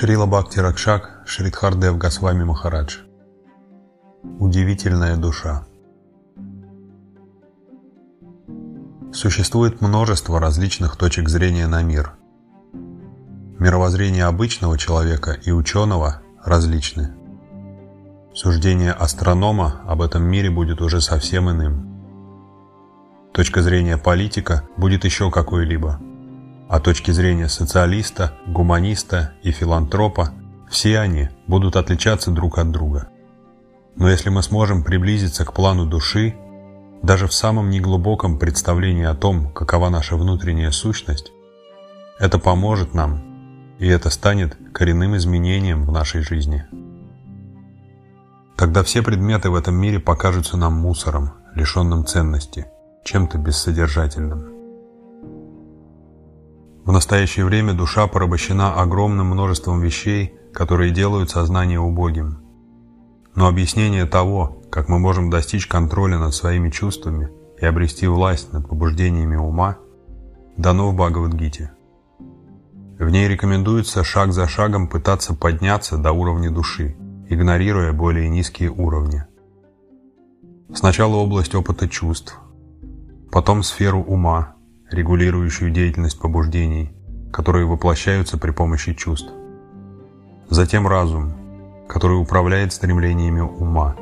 Шрила Бхакти Ракшак Шридхардев Госвами Махарадж Удивительная душа Существует множество различных точек зрения на мир. Мировоззрение обычного человека и ученого различны. Суждение астронома об этом мире будет уже совсем иным. Точка зрения политика будет еще какой-либо. А точки зрения социалиста, гуманиста и филантропа все они будут отличаться друг от друга. Но если мы сможем приблизиться к плану души, даже в самом неглубоком представлении о том, какова наша внутренняя сущность, это поможет нам, и это станет коренным изменением в нашей жизни. Тогда все предметы в этом мире покажутся нам мусором, лишенным ценности, чем-то бессодержательным. В настоящее время душа порабощена огромным множеством вещей, которые делают сознание убогим. Но объяснение того, как мы можем достичь контроля над своими чувствами и обрести власть над побуждениями ума, дано в Бхагавадгите. В ней рекомендуется шаг за шагом пытаться подняться до уровня души, игнорируя более низкие уровни. Сначала область опыта чувств, потом сферу ума, регулирующую деятельность побуждений, которые воплощаются при помощи чувств. Затем разум, который управляет стремлениями ума,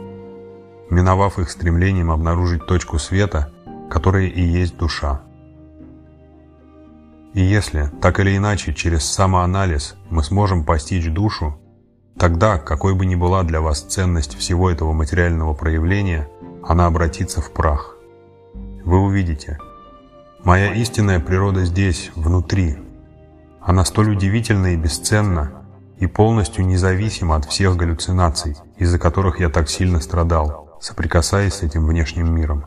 миновав их стремлением обнаружить точку света, которая и есть душа. И если, так или иначе, через самоанализ мы сможем постичь душу, тогда, какой бы ни была для вас ценность всего этого материального проявления, она обратится в прах. Вы увидите – Моя истинная природа здесь, внутри. Она столь удивительна и бесценна, и полностью независима от всех галлюцинаций, из-за которых я так сильно страдал, соприкасаясь с этим внешним миром.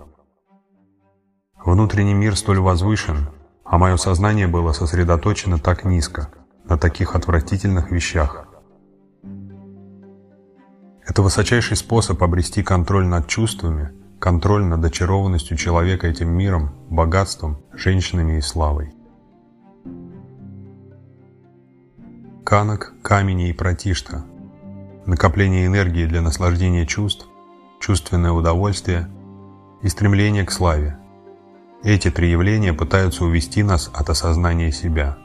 Внутренний мир столь возвышен, а мое сознание было сосредоточено так низко, на таких отвратительных вещах. Это высочайший способ обрести контроль над чувствами – контроль над очарованностью человека этим миром, богатством, женщинами и славой. Канок, камень и протишта. Накопление энергии для наслаждения чувств, чувственное удовольствие и стремление к славе. Эти три явления пытаются увести нас от осознания себя.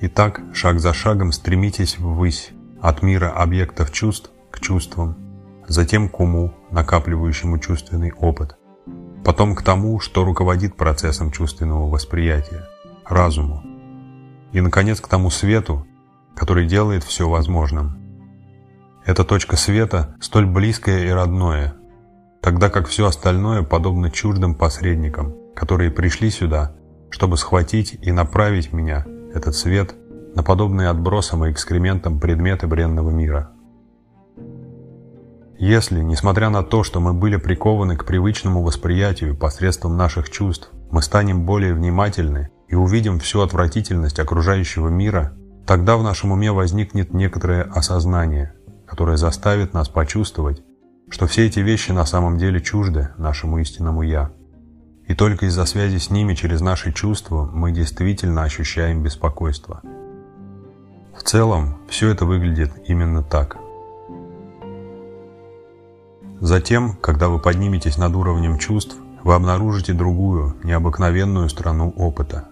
Итак, шаг за шагом стремитесь ввысь, от мира объектов чувств к чувствам, затем к уму, накапливающему чувственный опыт, потом к тому, что руководит процессом чувственного восприятия, разуму, и, наконец, к тому свету, который делает все возможным. Эта точка света столь близкая и родное, тогда как все остальное подобно чуждым посредникам, которые пришли сюда, чтобы схватить и направить меня, этот свет, на подобные отбросам и экскрементам предметы бренного мира. Если, несмотря на то, что мы были прикованы к привычному восприятию посредством наших чувств, мы станем более внимательны и увидим всю отвратительность окружающего мира, тогда в нашем уме возникнет некоторое осознание, которое заставит нас почувствовать, что все эти вещи на самом деле чужды нашему истинному «Я». И только из-за связи с ними через наши чувства мы действительно ощущаем беспокойство. В целом, все это выглядит именно так – Затем, когда вы подниметесь над уровнем чувств, вы обнаружите другую, необыкновенную страну опыта.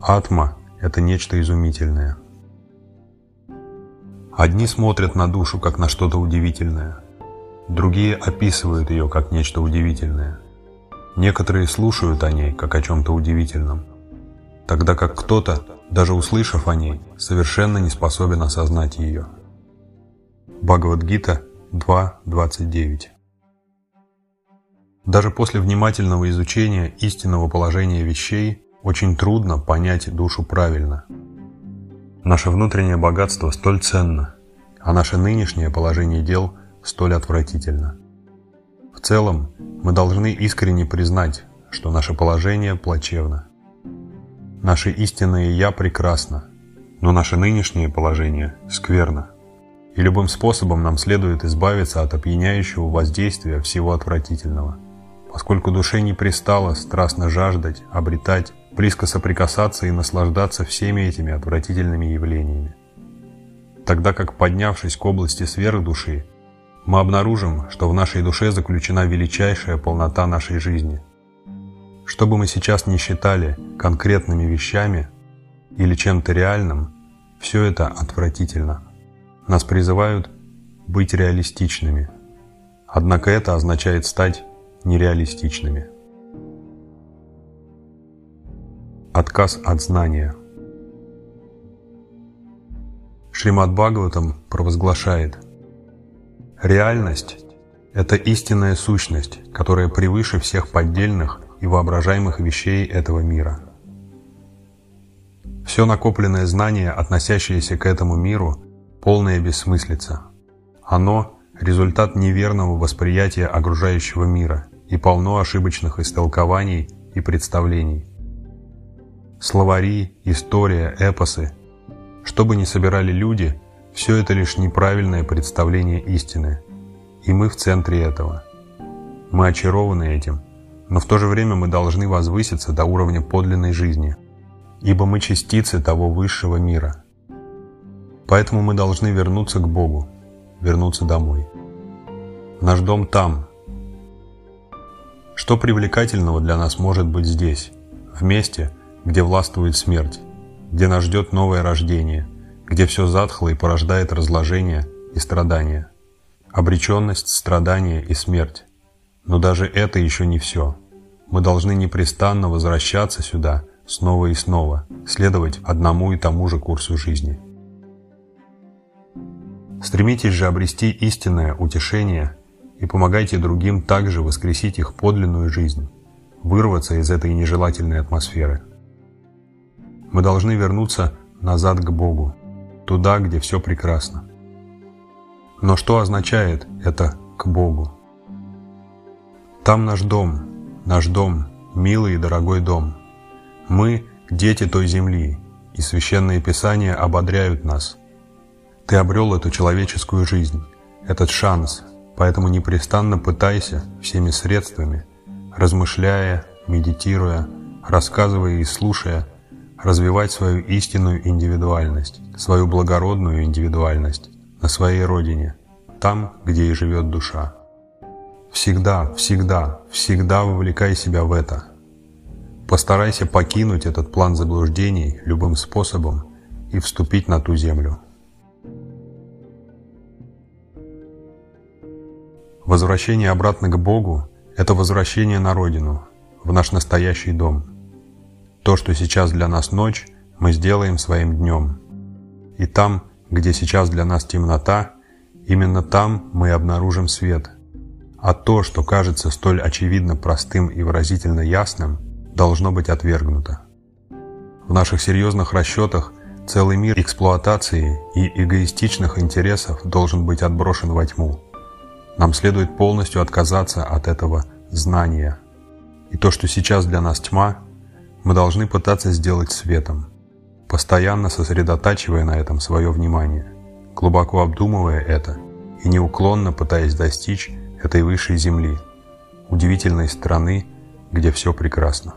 Атма – это нечто изумительное. Одни смотрят на душу как на что-то удивительное, другие описывают ее как нечто удивительное. Некоторые слушают о ней как о чем-то удивительном, тогда как кто-то, даже услышав о ней, совершенно не способен осознать ее. Бхагавадгита 2.29. Даже после внимательного изучения истинного положения вещей очень трудно понять душу правильно. Наше внутреннее богатство столь ценно, а наше нынешнее положение дел столь отвратительно. В целом, мы должны искренне признать, что наше положение плачевно. Наше истинное «Я» прекрасно, но наше нынешнее положение скверно и любым способом нам следует избавиться от опьяняющего воздействия всего отвратительного. Поскольку душе не пристало страстно жаждать, обретать, близко соприкасаться и наслаждаться всеми этими отвратительными явлениями. Тогда как поднявшись к области сверхдуши, мы обнаружим, что в нашей душе заключена величайшая полнота нашей жизни. Что бы мы сейчас ни считали конкретными вещами или чем-то реальным, все это отвратительно. Нас призывают быть реалистичными. Однако это означает стать нереалистичными. Отказ от знания. Шримад Бхагаватам провозглашает «Реальность – это истинная сущность, которая превыше всех поддельных и воображаемых вещей этого мира». Все накопленное знание, относящееся к этому миру, полная бессмыслица. Оно – результат неверного восприятия окружающего мира и полно ошибочных истолкований и представлений. Словари, история, эпосы. Что бы ни собирали люди, все это лишь неправильное представление истины. И мы в центре этого. Мы очарованы этим, но в то же время мы должны возвыситься до уровня подлинной жизни, ибо мы частицы того высшего мира. Поэтому мы должны вернуться к Богу, вернуться домой. Наш дом там. Что привлекательного для нас может быть здесь, в месте, где властвует смерть, где нас ждет новое рождение, где все затхло и порождает разложение и страдания, обреченность, страдания и смерть. Но даже это еще не все. Мы должны непрестанно возвращаться сюда снова и снова, следовать одному и тому же курсу жизни. Стремитесь же обрести истинное утешение и помогайте другим также воскресить их подлинную жизнь, вырваться из этой нежелательной атмосферы. Мы должны вернуться назад к Богу, туда, где все прекрасно. Но что означает это «к Богу»? Там наш дом, наш дом, милый и дорогой дом. Мы – дети той земли, и священные писания ободряют нас. Ты обрел эту человеческую жизнь, этот шанс, поэтому непрестанно пытайся всеми средствами, размышляя, медитируя, рассказывая и слушая – развивать свою истинную индивидуальность, свою благородную индивидуальность на своей родине, там, где и живет душа. Всегда, всегда, всегда вовлекай себя в это. Постарайся покинуть этот план заблуждений любым способом и вступить на ту землю. Возвращение обратно к Богу – это возвращение на родину, в наш настоящий дом – то, что сейчас для нас ночь, мы сделаем своим днем. И там, где сейчас для нас темнота, именно там мы обнаружим свет. А то, что кажется столь очевидно простым и выразительно ясным, должно быть отвергнуто. В наших серьезных расчетах целый мир эксплуатации и эгоистичных интересов должен быть отброшен во тьму. Нам следует полностью отказаться от этого знания. И то, что сейчас для нас тьма, мы должны пытаться сделать светом, постоянно сосредотачивая на этом свое внимание, глубоко обдумывая это и неуклонно пытаясь достичь этой высшей земли, удивительной страны, где все прекрасно.